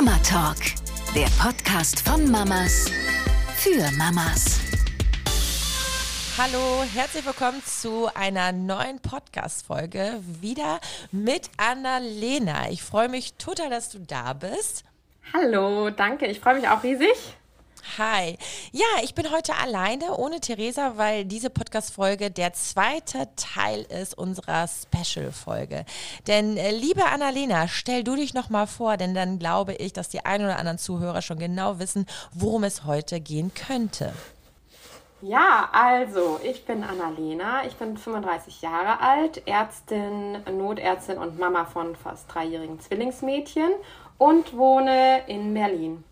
Mama Talk, der Podcast von Mamas für Mamas. Hallo, herzlich willkommen zu einer neuen Podcast-Folge. Wieder mit Annalena. Ich freue mich total, dass du da bist. Hallo, danke. Ich freue mich auch riesig. Hi. Ja, ich bin heute alleine ohne Theresa, weil diese Podcast-Folge der zweite Teil ist unserer Special-Folge. Denn, äh, liebe Annalena, stell du dich nochmal vor, denn dann glaube ich, dass die ein oder anderen Zuhörer schon genau wissen, worum es heute gehen könnte. Ja, also, ich bin Annalena, ich bin 35 Jahre alt, Ärztin, Notärztin und Mama von fast dreijährigen Zwillingsmädchen und wohne in Berlin.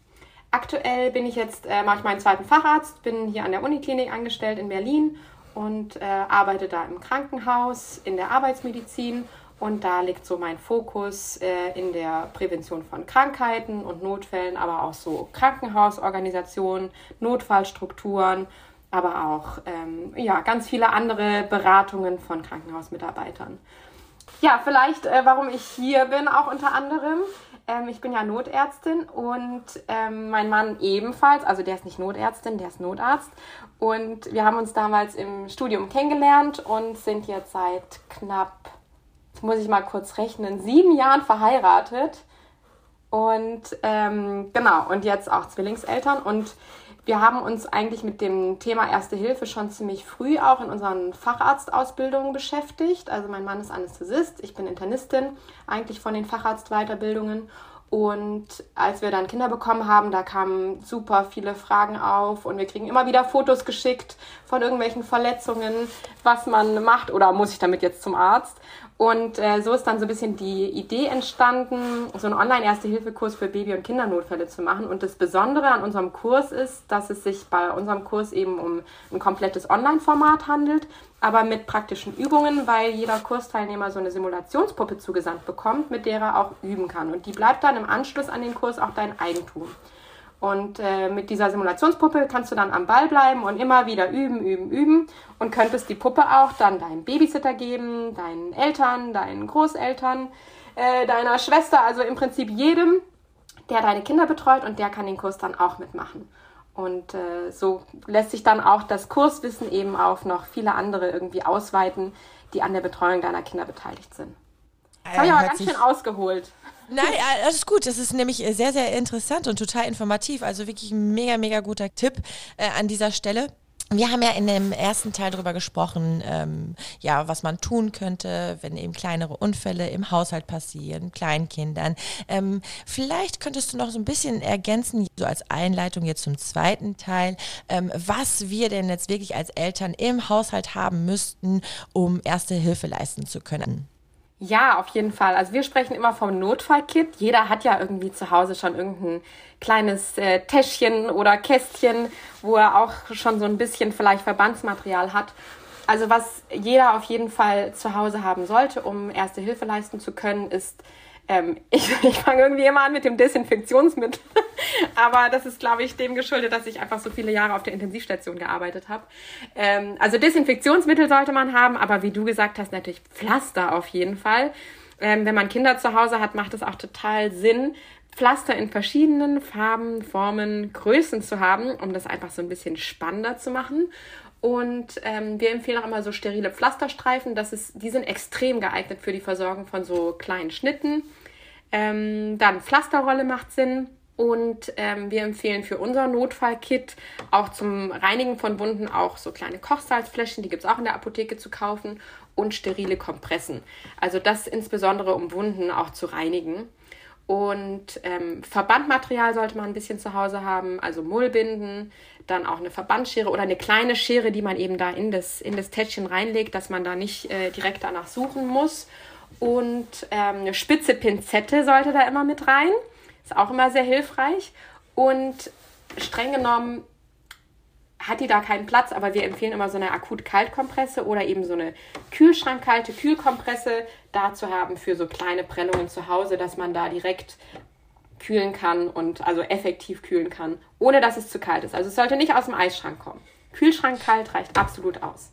Aktuell bin ich jetzt, äh, mache ich meinen zweiten Facharzt, bin hier an der Uniklinik angestellt in Berlin und äh, arbeite da im Krankenhaus in der Arbeitsmedizin. Und da liegt so mein Fokus äh, in der Prävention von Krankheiten und Notfällen, aber auch so Krankenhausorganisationen, Notfallstrukturen, aber auch ähm, ja, ganz viele andere Beratungen von Krankenhausmitarbeitern. Ja, vielleicht, äh, warum ich hier bin, auch unter anderem. Ähm, ich bin ja Notärztin und ähm, mein Mann ebenfalls. Also der ist nicht Notärztin, der ist Notarzt. Und wir haben uns damals im Studium kennengelernt und sind jetzt seit knapp, jetzt muss ich mal kurz rechnen, sieben Jahren verheiratet. Und ähm, genau, und jetzt auch Zwillingseltern. Und wir haben uns eigentlich mit dem Thema Erste Hilfe schon ziemlich früh auch in unseren Facharztausbildungen beschäftigt. Also mein Mann ist Anästhesist, ich bin Internistin, eigentlich von den Facharztweiterbildungen. Und als wir dann Kinder bekommen haben, da kamen super viele Fragen auf und wir kriegen immer wieder Fotos geschickt von irgendwelchen Verletzungen, was man macht oder muss ich damit jetzt zum Arzt. Und äh, so ist dann so ein bisschen die Idee entstanden, so einen Online-Erste-Hilfe-Kurs für Baby- und Kindernotfälle zu machen. Und das Besondere an unserem Kurs ist, dass es sich bei unserem Kurs eben um ein komplettes Online-Format handelt, aber mit praktischen Übungen, weil jeder Kursteilnehmer so eine Simulationspuppe zugesandt bekommt, mit der er auch üben kann. Und die bleibt dann im Anschluss an den Kurs auch dein Eigentum. Und äh, mit dieser Simulationspuppe kannst du dann am Ball bleiben und immer wieder üben, üben, üben und könntest die Puppe auch dann deinem Babysitter geben, deinen Eltern, deinen Großeltern, äh, deiner Schwester, also im Prinzip jedem, der deine Kinder betreut und der kann den Kurs dann auch mitmachen. Und äh, so lässt sich dann auch das Kurswissen eben auf noch viele andere irgendwie ausweiten, die an der Betreuung deiner Kinder beteiligt sind. Das habe ich aber ganz schön ausgeholt. Nein, alles gut. Das ist nämlich sehr, sehr interessant und total informativ. Also wirklich ein mega, mega guter Tipp äh, an dieser Stelle. Wir haben ja in dem ersten Teil darüber gesprochen, ähm, ja, was man tun könnte, wenn eben kleinere Unfälle im Haushalt passieren, Kleinkindern. Ähm, vielleicht könntest du noch so ein bisschen ergänzen, so als Einleitung jetzt zum zweiten Teil, ähm, was wir denn jetzt wirklich als Eltern im Haushalt haben müssten, um erste Hilfe leisten zu können. Ja, auf jeden Fall. Also wir sprechen immer vom Notfallkit. Jeder hat ja irgendwie zu Hause schon irgendein kleines äh, Täschchen oder Kästchen, wo er auch schon so ein bisschen vielleicht Verbandsmaterial hat. Also was jeder auf jeden Fall zu Hause haben sollte, um erste Hilfe leisten zu können, ist ähm, ich, ich fange irgendwie immer an mit dem Desinfektionsmittel. Aber das ist, glaube ich, dem geschuldet, dass ich einfach so viele Jahre auf der Intensivstation gearbeitet habe. Ähm, also Desinfektionsmittel sollte man haben, aber wie du gesagt hast, natürlich Pflaster auf jeden Fall. Ähm, wenn man Kinder zu Hause hat, macht es auch total Sinn, Pflaster in verschiedenen Farben, Formen, Größen zu haben, um das einfach so ein bisschen spannender zu machen. Und ähm, wir empfehlen auch immer so sterile Pflasterstreifen. Das ist, die sind extrem geeignet für die Versorgung von so kleinen Schnitten. Ähm, dann Pflasterrolle macht Sinn. Und ähm, wir empfehlen für unser Notfallkit auch zum Reinigen von Wunden auch so kleine Kochsalzfläschchen, die gibt es auch in der Apotheke zu kaufen, und sterile Kompressen. Also das insbesondere, um Wunden auch zu reinigen. Und ähm, Verbandmaterial sollte man ein bisschen zu Hause haben, also Mullbinden, dann auch eine Verbandschere oder eine kleine Schere, die man eben da in das, in das Täschchen reinlegt, dass man da nicht äh, direkt danach suchen muss. Und ähm, eine spitze Pinzette sollte da immer mit rein. Ist auch immer sehr hilfreich. Und streng genommen hat die da keinen Platz, aber wir empfehlen immer so eine akut-kaltkompresse oder eben so eine kühlschrankkalte Kühlkompresse da zu haben für so kleine Prellungen zu Hause, dass man da direkt kühlen kann und also effektiv kühlen kann, ohne dass es zu kalt ist. Also es sollte nicht aus dem Eisschrank kommen. Kühlschrank kalt reicht absolut aus.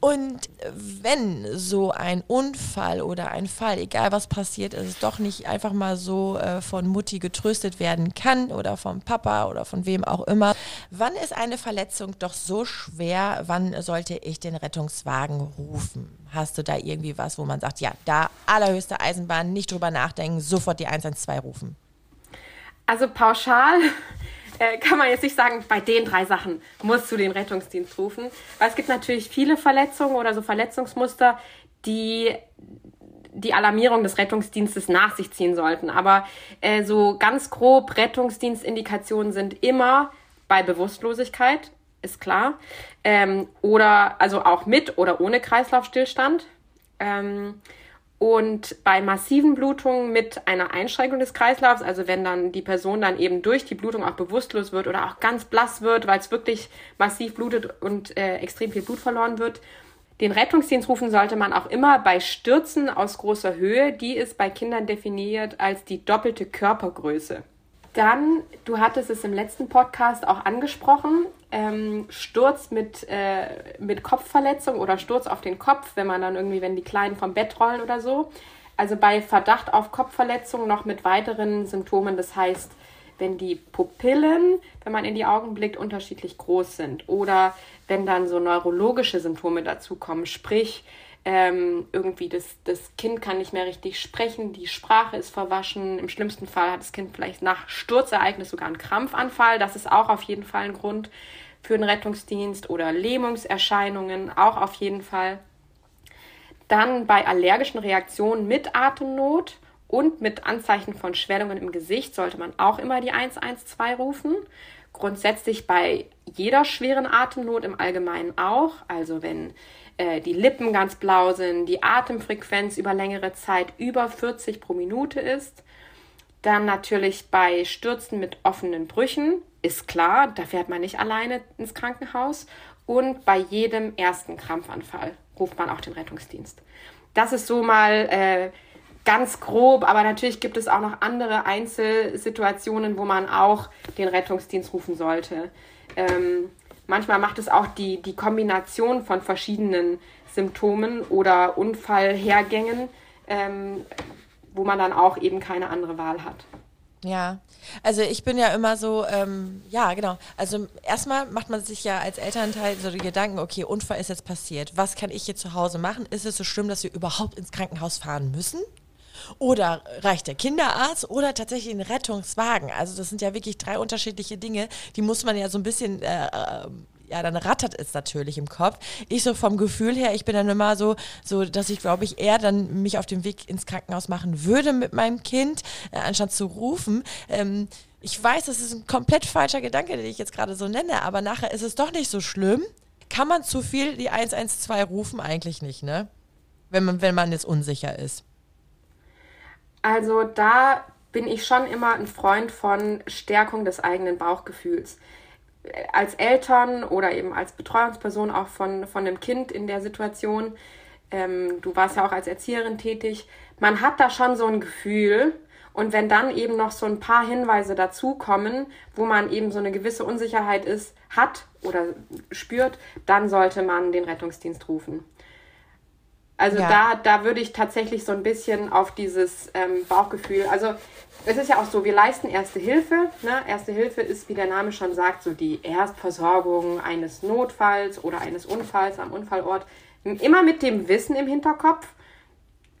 Und wenn so ein Unfall oder ein Fall, egal was passiert ist, doch nicht einfach mal so äh, von Mutti getröstet werden kann oder vom Papa oder von wem auch immer, wann ist eine Verletzung doch so schwer, wann sollte ich den Rettungswagen rufen? Hast du da irgendwie was, wo man sagt, ja, da allerhöchste Eisenbahn, nicht drüber nachdenken, sofort die 112 rufen? Also pauschal äh, kann man jetzt nicht sagen, bei den drei Sachen musst du den Rettungsdienst rufen. Weil es gibt natürlich viele Verletzungen oder so Verletzungsmuster, die die Alarmierung des Rettungsdienstes nach sich ziehen sollten. Aber äh, so ganz grob Rettungsdienstindikationen sind immer bei Bewusstlosigkeit, ist klar. Ähm, oder also auch mit oder ohne Kreislaufstillstand. Ähm, und bei massiven Blutungen mit einer Einschränkung des Kreislaufs, also wenn dann die Person dann eben durch die Blutung auch bewusstlos wird oder auch ganz blass wird, weil es wirklich massiv blutet und äh, extrem viel Blut verloren wird, den Rettungsdienst rufen sollte man auch immer bei Stürzen aus großer Höhe. Die ist bei Kindern definiert als die doppelte Körpergröße. Dann, du hattest es im letzten Podcast auch angesprochen, ähm, Sturz mit, äh, mit Kopfverletzung oder Sturz auf den Kopf, wenn man dann irgendwie, wenn die Kleinen vom Bett rollen oder so. Also bei Verdacht auf Kopfverletzung noch mit weiteren Symptomen, das heißt, wenn die Pupillen, wenn man in die Augen blickt, unterschiedlich groß sind. Oder wenn dann so neurologische Symptome dazukommen, sprich ähm, irgendwie das, das Kind kann nicht mehr richtig sprechen, die Sprache ist verwaschen. Im schlimmsten Fall hat das Kind vielleicht nach Sturzereignis sogar einen Krampfanfall. Das ist auch auf jeden Fall ein Grund für den Rettungsdienst oder Lähmungserscheinungen auch auf jeden Fall. Dann bei allergischen Reaktionen mit Atemnot und mit Anzeichen von Schwellungen im Gesicht sollte man auch immer die 112 rufen. Grundsätzlich bei jeder schweren Atemnot im Allgemeinen auch. Also wenn äh, die Lippen ganz blau sind, die Atemfrequenz über längere Zeit über 40 pro Minute ist. Dann natürlich bei Stürzen mit offenen Brüchen, ist klar, da fährt man nicht alleine ins Krankenhaus. Und bei jedem ersten Krampfanfall ruft man auch den Rettungsdienst. Das ist so mal äh, ganz grob, aber natürlich gibt es auch noch andere Einzelsituationen, wo man auch den Rettungsdienst rufen sollte. Ähm, Manchmal macht es auch die, die Kombination von verschiedenen Symptomen oder Unfallhergängen, ähm, wo man dann auch eben keine andere Wahl hat. Ja, also ich bin ja immer so, ähm, ja, genau. Also erstmal macht man sich ja als Elternteil so die Gedanken, okay, Unfall ist jetzt passiert. Was kann ich hier zu Hause machen? Ist es so schlimm, dass wir überhaupt ins Krankenhaus fahren müssen? Oder reicht der Kinderarzt oder tatsächlich ein Rettungswagen? Also das sind ja wirklich drei unterschiedliche Dinge, die muss man ja so ein bisschen äh, äh, ja, dann rattert es natürlich im Kopf. Ich so vom Gefühl her, ich bin dann immer so, so, dass ich glaube ich eher dann mich auf den Weg ins Krankenhaus machen würde mit meinem Kind, äh, anstatt zu rufen. Ähm, ich weiß, das ist ein komplett falscher Gedanke, den ich jetzt gerade so nenne, aber nachher ist es doch nicht so schlimm. Kann man zu viel die 112 rufen? Eigentlich nicht, ne? Wenn man, wenn man jetzt unsicher ist. Also da bin ich schon immer ein Freund von Stärkung des eigenen Bauchgefühls. Als Eltern oder eben als Betreuungsperson auch von, von einem Kind in der Situation, ähm, du warst ja auch als Erzieherin tätig, man hat da schon so ein Gefühl, und wenn dann eben noch so ein paar Hinweise dazukommen, wo man eben so eine gewisse Unsicherheit ist, hat oder spürt, dann sollte man den Rettungsdienst rufen. Also ja. da, da würde ich tatsächlich so ein bisschen auf dieses ähm, Bauchgefühl, also es ist ja auch so, wir leisten Erste Hilfe. Ne? Erste Hilfe ist, wie der Name schon sagt, so die Erstversorgung eines Notfalls oder eines Unfalls am Unfallort. Immer mit dem Wissen im Hinterkopf,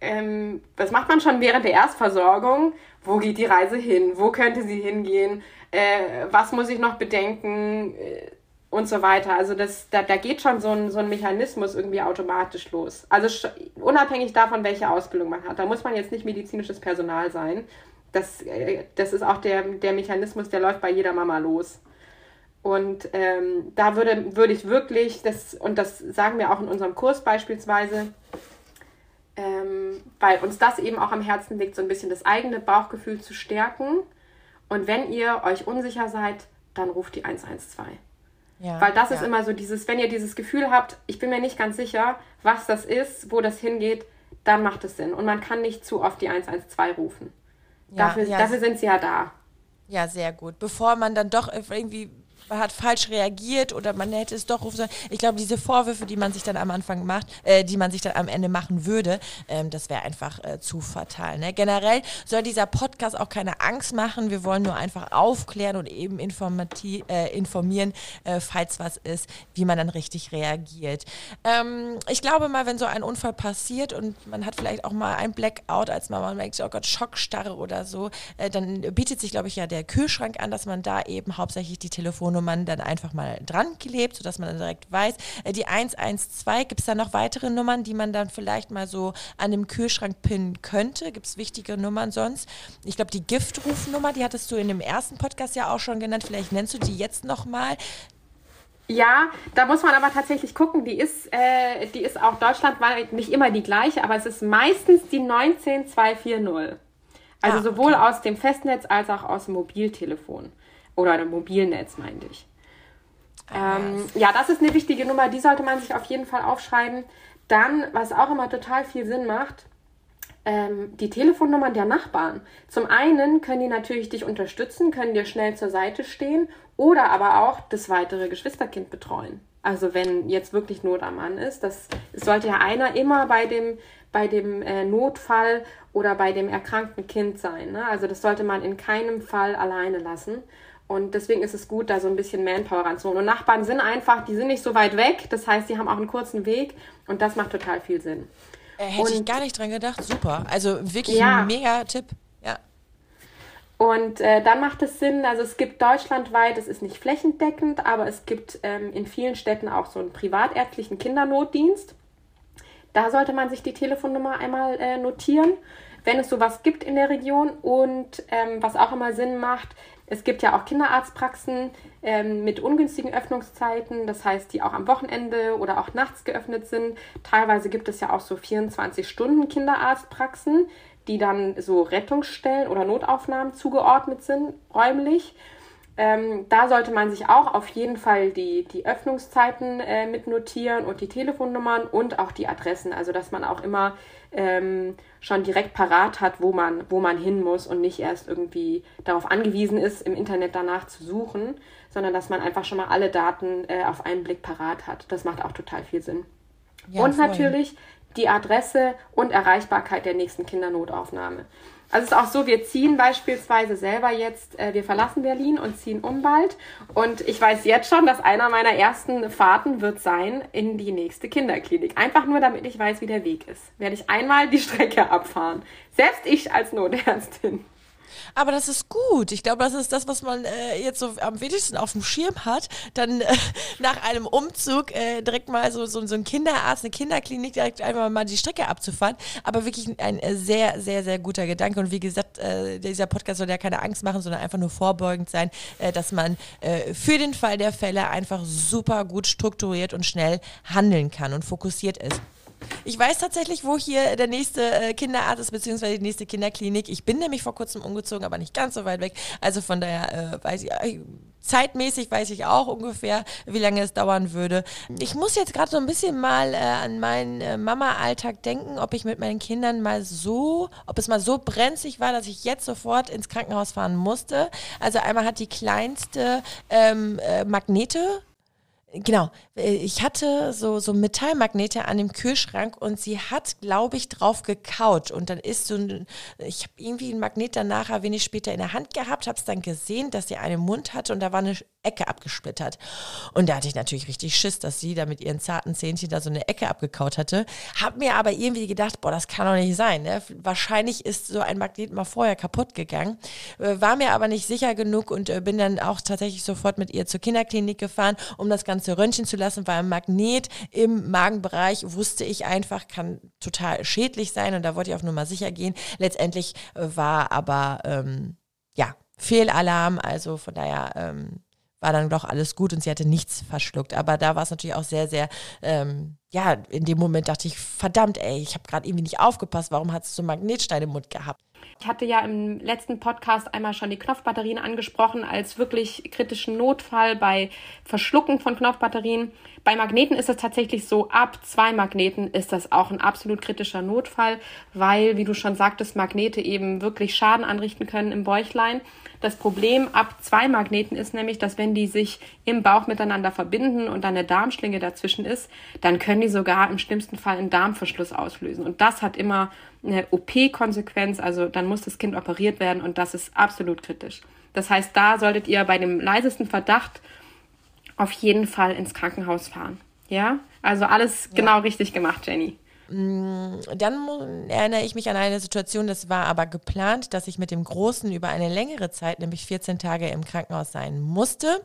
ähm, was macht man schon während der Erstversorgung? Wo geht die Reise hin? Wo könnte sie hingehen? Äh, was muss ich noch bedenken? Äh, und so weiter. Also das, da, da geht schon so ein, so ein Mechanismus irgendwie automatisch los. Also unabhängig davon, welche Ausbildung man hat. Da muss man jetzt nicht medizinisches Personal sein. Das, äh, das ist auch der, der Mechanismus, der läuft bei jeder Mama los. Und ähm, da würde, würde ich wirklich, das, und das sagen wir auch in unserem Kurs beispielsweise, ähm, weil uns das eben auch am Herzen liegt, so ein bisschen das eigene Bauchgefühl zu stärken. Und wenn ihr euch unsicher seid, dann ruft die 112. Ja, Weil das ja. ist immer so dieses, wenn ihr dieses Gefühl habt, ich bin mir nicht ganz sicher, was das ist, wo das hingeht, dann macht es Sinn. Und man kann nicht zu oft die 112 rufen. Ja, dafür, dafür sind sie ja da. Ja, sehr gut. Bevor man dann doch irgendwie man hat falsch reagiert oder man hätte es doch rufen sollen. Ich glaube, diese Vorwürfe, die man sich dann am Anfang macht, äh, die man sich dann am Ende machen würde, ähm, das wäre einfach äh, zu fatal. Ne? Generell soll dieser Podcast auch keine Angst machen. Wir wollen nur einfach aufklären und eben äh, informieren, äh, falls was ist, wie man dann richtig reagiert. Ähm, ich glaube mal, wenn so ein Unfall passiert und man hat vielleicht auch mal ein Blackout, als man merkt, oh Gott, Schockstarre oder so, äh, dann bietet sich, glaube ich, ja der Kühlschrank an, dass man da eben hauptsächlich die Telefonnummern dann einfach mal dran klebt, sodass man dann direkt weiß. Äh, die 112, gibt es da noch weitere Nummern, die man dann vielleicht mal so an dem Kühlschrank pinnen könnte? Gibt es wichtige Nummern sonst? Ich glaube, die Giftrufnummer, die hattest du in dem ersten Podcast ja auch schon genannt. Vielleicht nennst du die jetzt nochmal. Ja, da muss man aber tatsächlich gucken. Die ist, äh, die ist auch deutschlandweit nicht immer die gleiche, aber es ist meistens die 19240. Also ah, sowohl okay. aus dem Festnetz als auch aus dem Mobiltelefon. Oder Mobilnetz, meinte ich. Ah, ähm, ja, das ist eine wichtige Nummer, die sollte man sich auf jeden Fall aufschreiben. Dann, was auch immer total viel Sinn macht, ähm, die Telefonnummern der Nachbarn. Zum einen können die natürlich dich unterstützen, können dir schnell zur Seite stehen oder aber auch das weitere Geschwisterkind betreuen. Also wenn jetzt wirklich Not am Mann ist, das, das sollte ja einer immer bei dem, bei dem äh, Notfall oder bei dem erkrankten Kind sein. Ne? Also das sollte man in keinem Fall alleine lassen. Und deswegen ist es gut, da so ein bisschen Manpower ranzuholen. Und Nachbarn sind einfach, die sind nicht so weit weg. Das heißt, die haben auch einen kurzen Weg und das macht total viel Sinn. Äh, hätte und, ich gar nicht dran gedacht. Super. Also wirklich ja. ein mega Tipp. Ja. Und äh, dann macht es Sinn, also es gibt deutschlandweit, es ist nicht flächendeckend, aber es gibt ähm, in vielen Städten auch so einen privatärztlichen Kindernotdienst. Da sollte man sich die Telefonnummer einmal äh, notieren, wenn es sowas gibt in der Region. Und ähm, was auch immer Sinn macht, es gibt ja auch Kinderarztpraxen ähm, mit ungünstigen Öffnungszeiten, das heißt, die auch am Wochenende oder auch nachts geöffnet sind. Teilweise gibt es ja auch so 24-Stunden-Kinderarztpraxen, die dann so Rettungsstellen oder Notaufnahmen zugeordnet sind, räumlich. Ähm, da sollte man sich auch auf jeden Fall die, die Öffnungszeiten äh, mitnotieren und die Telefonnummern und auch die Adressen. Also dass man auch immer ähm, schon direkt parat hat, wo man, wo man hin muss und nicht erst irgendwie darauf angewiesen ist, im Internet danach zu suchen, sondern dass man einfach schon mal alle Daten äh, auf einen Blick parat hat. Das macht auch total viel Sinn. Ja, und voll. natürlich die Adresse und Erreichbarkeit der nächsten Kindernotaufnahme. Also es ist auch so, wir ziehen beispielsweise selber jetzt, äh, wir verlassen Berlin und ziehen um bald. Und ich weiß jetzt schon, dass einer meiner ersten Fahrten wird sein in die nächste Kinderklinik. Einfach nur, damit ich weiß, wie der Weg ist. Werde ich einmal die Strecke abfahren. Selbst ich als Notärztin. Aber das ist gut. Ich glaube, das ist das, was man äh, jetzt so am wenigsten auf dem Schirm hat. Dann äh, nach einem Umzug äh, direkt mal so, so, so ein Kinderarzt, eine Kinderklinik, direkt einfach mal die Strecke abzufahren. Aber wirklich ein äh, sehr, sehr, sehr guter Gedanke. Und wie gesagt, äh, dieser Podcast soll ja keine Angst machen, sondern einfach nur vorbeugend sein, äh, dass man für den Fall der Fälle einfach super gut strukturiert und schnell handeln kann und fokussiert ist. Ich weiß tatsächlich, wo hier der nächste äh, Kinderarzt ist, beziehungsweise die nächste Kinderklinik. Ich bin nämlich vor kurzem umgezogen, aber nicht ganz so weit weg. Also von daher äh, weiß ich, äh, zeitmäßig weiß ich auch ungefähr, wie lange es dauern würde. Ich muss jetzt gerade so ein bisschen mal äh, an meinen äh, Mama-Alltag denken, ob ich mit meinen Kindern mal so, ob es mal so brenzlig war, dass ich jetzt sofort ins Krankenhaus fahren musste. Also einmal hat die kleinste ähm, äh, Magnete Genau, äh, ich hatte so, so Metallmagnete an dem Kühlschrank und sie hat, glaube ich, drauf gekaut. Und dann ist so ein, ich habe irgendwie einen Magnet dann nachher wenig später in der Hand gehabt, habe es dann gesehen, dass sie einen Mund hatte und da war eine Ecke abgesplittert. Und da hatte ich natürlich richtig Schiss, dass sie da mit ihren zarten Zähnchen da so eine Ecke abgekaut hatte. Hab mir aber irgendwie gedacht, boah, das kann doch nicht sein. Ne? Wahrscheinlich ist so ein Magnet mal vorher kaputt gegangen. Äh, war mir aber nicht sicher genug und äh, bin dann auch tatsächlich sofort mit ihr zur Kinderklinik gefahren, um das Ganze röntgen zu lassen, weil ein Magnet im Magenbereich wusste ich einfach, kann total schädlich sein und da wollte ich auf Nummer sicher gehen. Letztendlich äh, war aber, ähm, ja, Fehlalarm, also von daher ähm, war dann doch alles gut und sie hatte nichts verschluckt. Aber da war es natürlich auch sehr, sehr, ähm, ja, in dem Moment dachte ich, verdammt, ey, ich habe gerade irgendwie nicht aufgepasst, warum hast du so einen Magnetstein im Mund gehabt? Ich hatte ja im letzten Podcast einmal schon die Knopfbatterien angesprochen als wirklich kritischen Notfall bei Verschlucken von Knopfbatterien. Bei Magneten ist es tatsächlich so, ab zwei Magneten ist das auch ein absolut kritischer Notfall, weil, wie du schon sagtest, Magnete eben wirklich Schaden anrichten können im Bäuchlein. Das Problem ab zwei Magneten ist nämlich, dass wenn die sich im Bauch miteinander verbinden und dann eine Darmschlinge dazwischen ist, dann können die sogar im schlimmsten Fall einen Darmverschluss auslösen. Und das hat immer eine OP-Konsequenz, also dann muss das Kind operiert werden und das ist absolut kritisch. Das heißt, da solltet ihr bei dem leisesten Verdacht auf jeden Fall ins Krankenhaus fahren. Ja, also alles ja. genau richtig gemacht, Jenny. Mm, dann erinnere ich mich an eine Situation, das war aber geplant, dass ich mit dem Großen über eine längere Zeit, nämlich 14 Tage im Krankenhaus sein musste.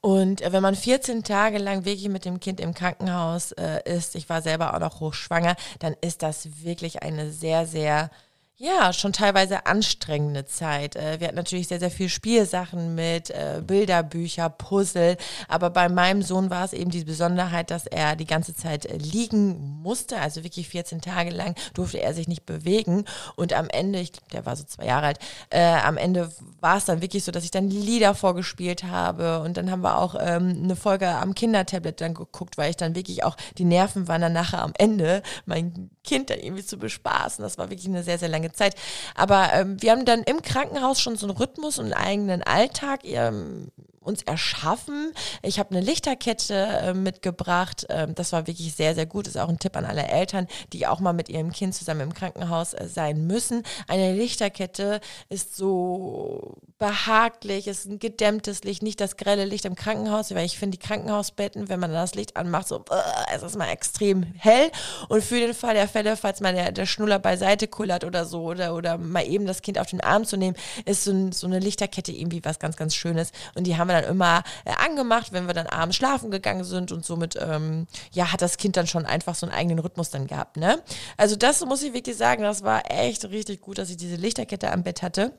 Und äh, wenn man 14 Tage lang wirklich mit dem Kind im Krankenhaus äh, ist, ich war selber auch noch hochschwanger, dann ist das wirklich eine sehr, sehr ja, schon teilweise anstrengende Zeit. Äh, wir hatten natürlich sehr, sehr viel Spielsachen mit, äh, Bilderbücher, Puzzle. Aber bei meinem Sohn war es eben die Besonderheit, dass er die ganze Zeit äh, liegen musste. Also wirklich 14 Tage lang durfte er sich nicht bewegen. Und am Ende, ich glaube, der war so zwei Jahre alt, äh, am Ende war es dann wirklich so, dass ich dann Lieder vorgespielt habe. Und dann haben wir auch ähm, eine Folge am Kindertablet dann geguckt, weil ich dann wirklich auch, die Nerven waren dann nachher am Ende, mein Kind dann irgendwie zu bespaßen. Das war wirklich eine sehr, sehr lange Zeit. Aber ähm, wir haben dann im Krankenhaus schon so einen Rhythmus und einen eigenen Alltag. Ähm, uns erschaffen. Ich habe eine Lichterkette äh, mitgebracht. Ähm, das war wirklich sehr, sehr gut. Ist auch ein Tipp an alle Eltern, die auch mal mit ihrem Kind zusammen im Krankenhaus äh, sein müssen. Eine Lichterkette ist so behaglich, ist ein gedämmtes Licht, nicht das grelle Licht im Krankenhaus, weil ich finde die Krankenhausbetten, wenn man das Licht anmacht, so, äh, es ist mal extrem hell. Und für den Fall der Fälle, falls mal der, der Schnuller beiseite kullert oder so, oder, oder mal eben das Kind auf den Arm zu nehmen, ist so, so eine Lichterkette irgendwie was ganz, ganz Schönes. Und die haben wir dann immer äh, angemacht, wenn wir dann abends schlafen gegangen sind und somit, ähm, ja, hat das Kind dann schon einfach so einen eigenen Rhythmus dann gehabt, ne? Also das muss ich wirklich sagen, das war echt richtig gut, dass ich diese Lichterkette am Bett hatte.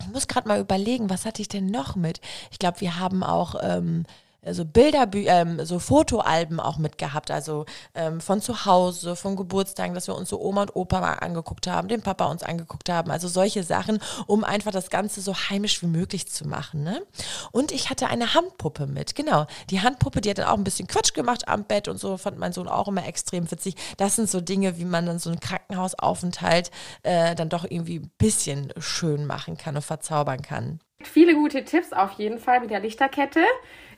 Ich muss gerade mal überlegen, was hatte ich denn noch mit? Ich glaube, wir haben auch ähm, so Bilder, ähm, so Fotoalben auch mitgehabt, also ähm, von zu Hause, von Geburtstagen, dass wir uns so Oma und Opa mal angeguckt haben, den Papa uns angeguckt haben, also solche Sachen, um einfach das Ganze so heimisch wie möglich zu machen. Ne? Und ich hatte eine Handpuppe mit, genau. Die Handpuppe, die hat dann auch ein bisschen Quatsch gemacht am Bett und so, fand mein Sohn auch immer extrem witzig. Das sind so Dinge, wie man dann so einen Krankenhausaufenthalt äh, dann doch irgendwie ein bisschen schön machen kann und verzaubern kann. Viele gute Tipps auf jeden Fall mit der Lichterkette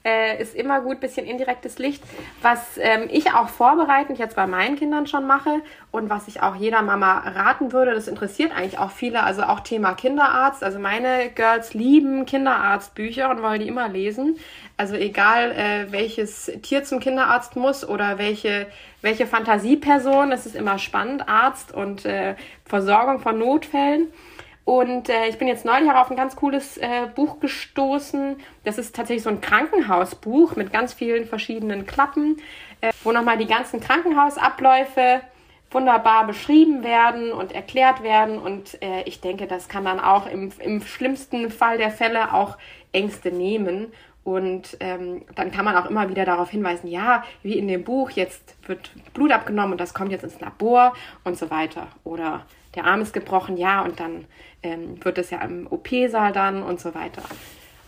äh, ist immer gut, bisschen indirektes Licht. Was ähm, ich auch vorbereitend jetzt bei meinen Kindern schon mache und was ich auch jeder Mama raten würde, das interessiert eigentlich auch viele, also auch Thema Kinderarzt. Also meine Girls lieben Kinderarztbücher und wollen die immer lesen. Also egal, äh, welches Tier zum Kinderarzt muss oder welche, welche Fantasieperson, das ist immer spannend, Arzt und äh, Versorgung von Notfällen. Und äh, ich bin jetzt neulich auch auf ein ganz cooles äh, Buch gestoßen. Das ist tatsächlich so ein Krankenhausbuch mit ganz vielen verschiedenen Klappen, äh, wo nochmal die ganzen Krankenhausabläufe wunderbar beschrieben werden und erklärt werden. Und äh, ich denke, das kann dann auch im, im schlimmsten Fall der Fälle auch Ängste nehmen. Und ähm, dann kann man auch immer wieder darauf hinweisen, ja, wie in dem Buch, jetzt wird Blut abgenommen und das kommt jetzt ins Labor und so weiter. Oder der Arm ist gebrochen, ja, und dann ähm, wird es ja im OP-Saal dann und so weiter.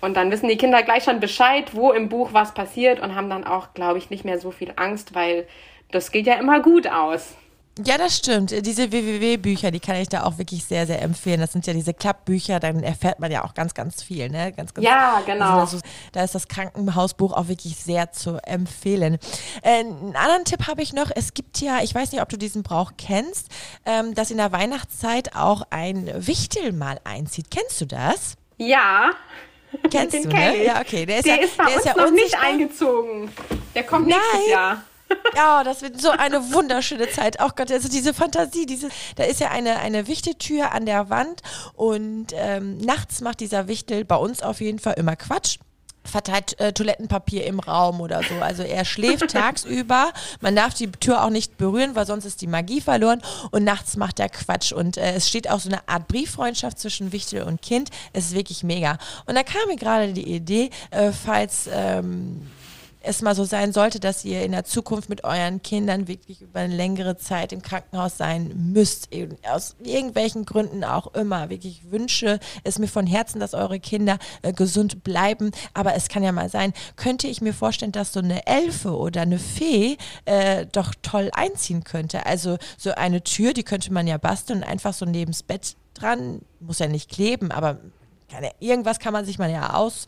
Und dann wissen die Kinder gleich schon Bescheid, wo im Buch was passiert und haben dann auch, glaube ich, nicht mehr so viel Angst, weil das geht ja immer gut aus. Ja, das stimmt. Diese WWW-Bücher, die kann ich da auch wirklich sehr, sehr empfehlen. Das sind ja diese Klappbücher, dann erfährt man ja auch ganz, ganz viel. Ne? Ganz, ganz ja, genau. Also da ist das Krankenhausbuch auch wirklich sehr zu empfehlen. Äh, einen anderen Tipp habe ich noch. Es gibt ja, ich weiß nicht, ob du diesen Brauch kennst, ähm, dass in der Weihnachtszeit auch ein Wichtel mal einzieht. Kennst du das? Ja. Kennst Den du, ne? Ja, okay. Der ist, der ja, ist bei der uns ist ja noch nicht eingezogen. Der kommt nächstes Nein. Jahr. Ja, das wird so eine wunderschöne Zeit. Auch Gott, also diese Fantasie, diese, da ist ja eine, eine Wichteltür an der Wand und ähm, nachts macht dieser Wichtel bei uns auf jeden Fall immer Quatsch verteilt äh, Toilettenpapier im Raum oder so. Also er schläft tagsüber. Man darf die Tür auch nicht berühren, weil sonst ist die Magie verloren. Und nachts macht er Quatsch. Und äh, es steht auch so eine Art Brieffreundschaft zwischen Wichtel und Kind. Es ist wirklich mega. Und da kam mir gerade die Idee, äh, falls ähm, es mal so sein sollte, dass ihr in der Zukunft mit euren Kindern wirklich über eine längere Zeit im Krankenhaus sein müsst, aus irgendwelchen Gründen auch immer, wirklich wünsche es mir von Herzen, dass eure Kinder äh, gesund bleiben, aber es kann ja mal sein, könnte ich mir vorstellen, dass so eine Elfe oder eine Fee äh, doch toll einziehen könnte. Also so eine Tür, die könnte man ja basteln und einfach so neben das Bett dran, muss ja nicht kleben, aber kann irgendwas kann man sich mal ja aus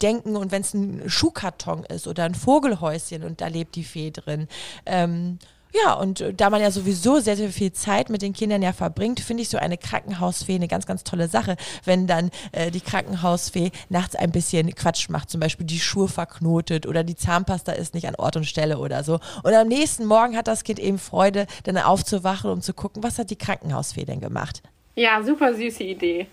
denken und wenn es ein Schuhkarton ist oder ein Vogelhäuschen und da lebt die Fee drin. Ähm, ja, und äh, da man ja sowieso sehr, sehr viel Zeit mit den Kindern ja verbringt, finde ich so eine Krankenhausfee eine ganz, ganz tolle Sache, wenn dann äh, die Krankenhausfee nachts ein bisschen Quatsch macht, zum Beispiel die Schuhe verknotet oder die Zahnpasta ist nicht an Ort und Stelle oder so. Und am nächsten Morgen hat das Kind eben Freude, dann aufzuwachen und zu gucken, was hat die Krankenhausfee denn gemacht. Ja, super süße Idee.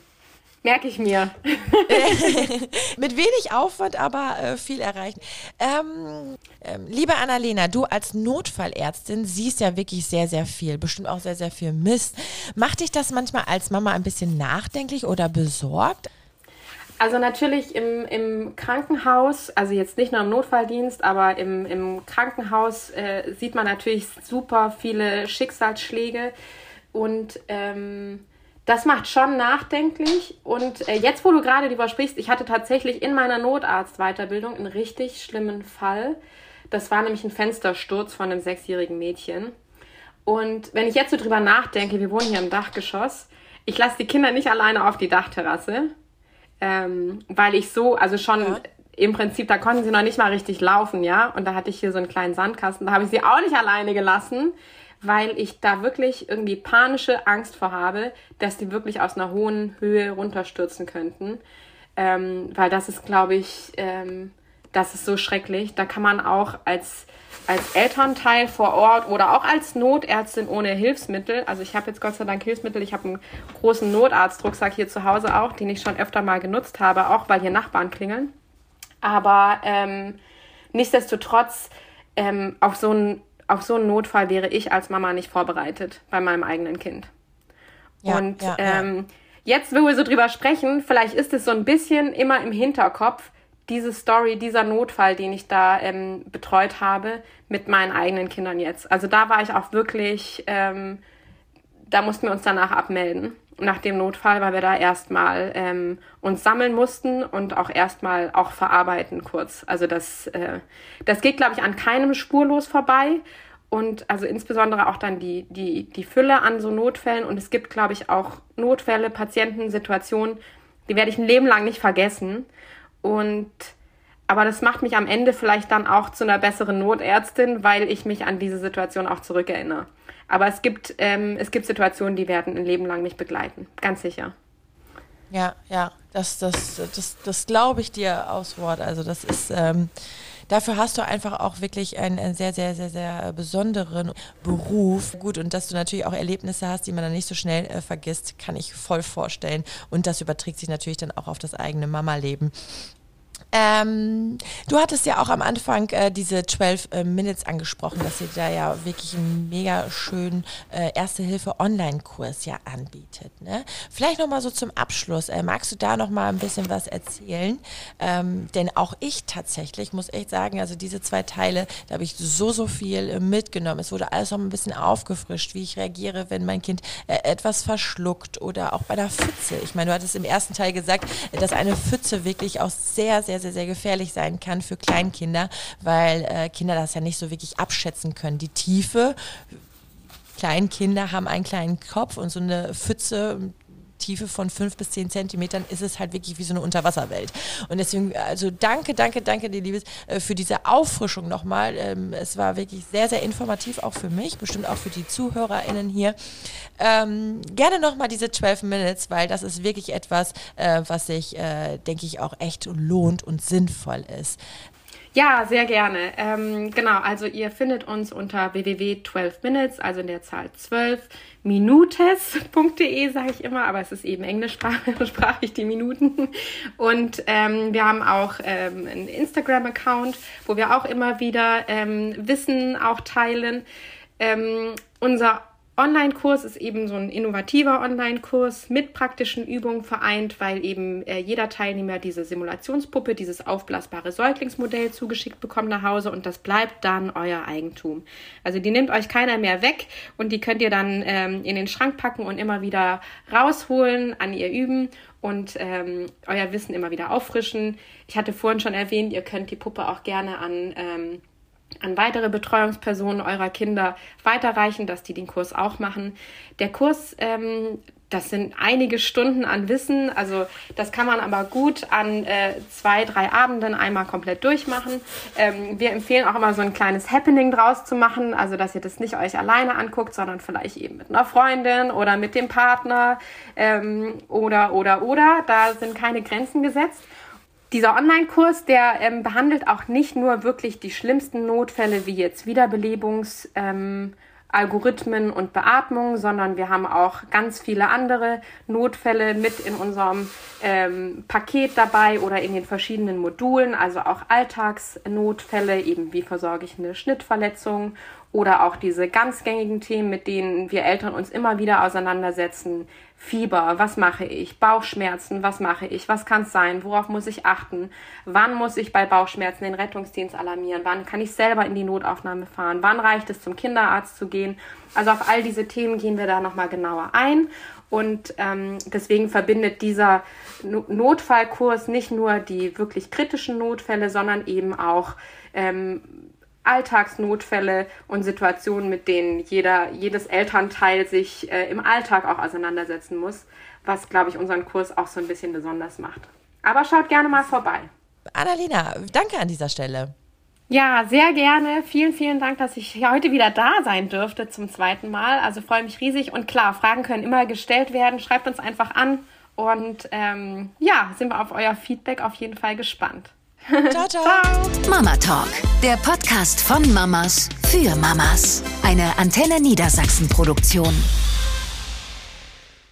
Merke ich mir. Mit wenig Aufwand, aber äh, viel erreichen. Ähm, ähm, liebe Annalena, du als Notfallärztin siehst ja wirklich sehr, sehr viel, bestimmt auch sehr, sehr viel Mist. Macht dich das manchmal als Mama ein bisschen nachdenklich oder besorgt? Also natürlich im, im Krankenhaus, also jetzt nicht nur im Notfalldienst, aber im, im Krankenhaus äh, sieht man natürlich super viele Schicksalsschläge und ähm, das macht schon nachdenklich. Und äh, jetzt, wo du gerade darüber sprichst, ich hatte tatsächlich in meiner Notarztweiterbildung einen richtig schlimmen Fall. Das war nämlich ein Fenstersturz von einem sechsjährigen Mädchen. Und wenn ich jetzt so drüber nachdenke, wir wohnen hier im Dachgeschoss, ich lasse die Kinder nicht alleine auf die Dachterrasse, ähm, weil ich so, also schon ja. im Prinzip, da konnten sie noch nicht mal richtig laufen, ja. Und da hatte ich hier so einen kleinen Sandkasten, da habe ich sie auch nicht alleine gelassen weil ich da wirklich irgendwie panische Angst vor habe, dass die wirklich aus einer hohen Höhe runterstürzen könnten. Ähm, weil das ist, glaube ich, ähm, das ist so schrecklich. Da kann man auch als, als Elternteil vor Ort oder auch als Notärztin ohne Hilfsmittel, also ich habe jetzt Gott sei Dank Hilfsmittel, ich habe einen großen Notarztrucksack hier zu Hause auch, den ich schon öfter mal genutzt habe, auch weil hier Nachbarn klingeln. Aber ähm, nichtsdestotrotz ähm, auf so ein auf so einen Notfall wäre ich als Mama nicht vorbereitet bei meinem eigenen Kind. Ja, und ja, ähm, ja. jetzt, wo wir so drüber sprechen, vielleicht ist es so ein bisschen immer im Hinterkopf, diese Story, dieser Notfall, den ich da ähm, betreut habe, mit meinen eigenen Kindern jetzt. Also da war ich auch wirklich, ähm, da mussten wir uns danach abmelden nach dem Notfall, weil wir da erstmal ähm, uns sammeln mussten und auch erstmal auch verarbeiten kurz. Also das, äh, das geht, glaube ich, an keinem spurlos vorbei. Und also insbesondere auch dann die, die, die Fülle an so Notfällen. Und es gibt, glaube ich, auch Notfälle, Patienten, Situationen, die werde ich ein Leben lang nicht vergessen. Und aber das macht mich am Ende vielleicht dann auch zu einer besseren Notärztin, weil ich mich an diese Situation auch zurückerinnere. Aber es gibt, ähm, es gibt Situationen, die werden ein Leben lang mich begleiten. Ganz sicher. Ja, ja, das, das, das, das glaube ich dir aus Wort. Also das ist, ähm, dafür hast du einfach auch wirklich einen, einen, sehr, sehr, sehr, sehr besonderen Beruf. Gut, und dass du natürlich auch Erlebnisse hast, die man dann nicht so schnell äh, vergisst, kann ich voll vorstellen. Und das überträgt sich natürlich dann auch auf das eigene Mama-Leben. Ähm, du hattest ja auch am Anfang äh, diese 12 äh, Minutes angesprochen, dass ihr da ja wirklich einen mega schönen äh, Erste-Hilfe-Online-Kurs ja anbietet. Ne? Vielleicht nochmal so zum Abschluss. Äh, magst du da nochmal ein bisschen was erzählen? Ähm, denn auch ich tatsächlich muss echt sagen, also diese zwei Teile, da habe ich so, so viel äh, mitgenommen. Es wurde alles noch ein bisschen aufgefrischt, wie ich reagiere, wenn mein Kind äh, etwas verschluckt oder auch bei der Pfütze. Ich meine, du hattest im ersten Teil gesagt, dass eine Pfütze wirklich auch sehr, sehr, sehr, sehr gefährlich sein kann für Kleinkinder, weil äh, Kinder das ja nicht so wirklich abschätzen können. Die Tiefe, Kleinkinder haben einen kleinen Kopf und so eine Pfütze, Tiefe von fünf bis zehn Zentimetern ist es halt wirklich wie so eine Unterwasserwelt. Und deswegen, also danke, danke, danke, dir Liebes, äh, für diese Auffrischung nochmal. Ähm, es war wirklich sehr, sehr informativ, auch für mich, bestimmt auch für die ZuhörerInnen hier. Ähm, gerne nochmal diese 12 Minutes, weil das ist wirklich etwas, äh, was sich, äh, denke ich, auch echt lohnt und sinnvoll ist. Ja, sehr gerne. Ähm, genau, also ihr findet uns unter www.12minutes, also in der Zahl 12 minutes.de, sage ich immer, aber es ist eben englischsprachig die Minuten. Und ähm, wir haben auch ähm, einen Instagram-Account, wo wir auch immer wieder ähm, Wissen auch teilen. Ähm, unser Online-Kurs ist eben so ein innovativer Online-Kurs mit praktischen Übungen vereint, weil eben äh, jeder Teilnehmer diese Simulationspuppe, dieses aufblasbare Säuglingsmodell zugeschickt bekommt nach Hause und das bleibt dann euer Eigentum. Also die nimmt euch keiner mehr weg und die könnt ihr dann ähm, in den Schrank packen und immer wieder rausholen, an ihr üben und ähm, euer Wissen immer wieder auffrischen. Ich hatte vorhin schon erwähnt, ihr könnt die Puppe auch gerne an ähm, an weitere Betreuungspersonen eurer Kinder weiterreichen, dass die den Kurs auch machen. Der Kurs, ähm, das sind einige Stunden an Wissen, also das kann man aber gut an äh, zwei, drei Abenden einmal komplett durchmachen. Ähm, wir empfehlen auch immer so ein kleines Happening draus zu machen, also dass ihr das nicht euch alleine anguckt, sondern vielleicht eben mit einer Freundin oder mit dem Partner ähm, oder, oder, oder. Da sind keine Grenzen gesetzt dieser Online-Kurs, der ähm, behandelt auch nicht nur wirklich die schlimmsten Notfälle wie jetzt Wiederbelebungsalgorithmen ähm, und Beatmung, sondern wir haben auch ganz viele andere Notfälle mit in unserem ähm, Paket dabei oder in den verschiedenen Modulen, also auch Alltagsnotfälle, eben wie versorge ich eine Schnittverletzung oder auch diese ganz gängigen Themen, mit denen wir Eltern uns immer wieder auseinandersetzen, Fieber, was mache ich? Bauchschmerzen, was mache ich? Was kann es sein? Worauf muss ich achten? Wann muss ich bei Bauchschmerzen den Rettungsdienst alarmieren? Wann kann ich selber in die Notaufnahme fahren? Wann reicht es, zum Kinderarzt zu gehen? Also auf all diese Themen gehen wir da nochmal genauer ein. Und ähm, deswegen verbindet dieser Notfallkurs nicht nur die wirklich kritischen Notfälle, sondern eben auch ähm, Alltagsnotfälle und Situationen, mit denen jeder, jedes Elternteil sich äh, im Alltag auch auseinandersetzen muss, was, glaube ich, unseren Kurs auch so ein bisschen besonders macht. Aber schaut gerne mal vorbei. Annalena, danke an dieser Stelle. Ja, sehr gerne. Vielen, vielen Dank, dass ich heute wieder da sein dürfte zum zweiten Mal. Also freue mich riesig. Und klar, Fragen können immer gestellt werden. Schreibt uns einfach an. Und ähm, ja, sind wir auf euer Feedback auf jeden Fall gespannt. Ciao, ciao. ciao. Mama Talk, der Podcast von Mamas für Mamas. Eine Antenne Niedersachsen Produktion.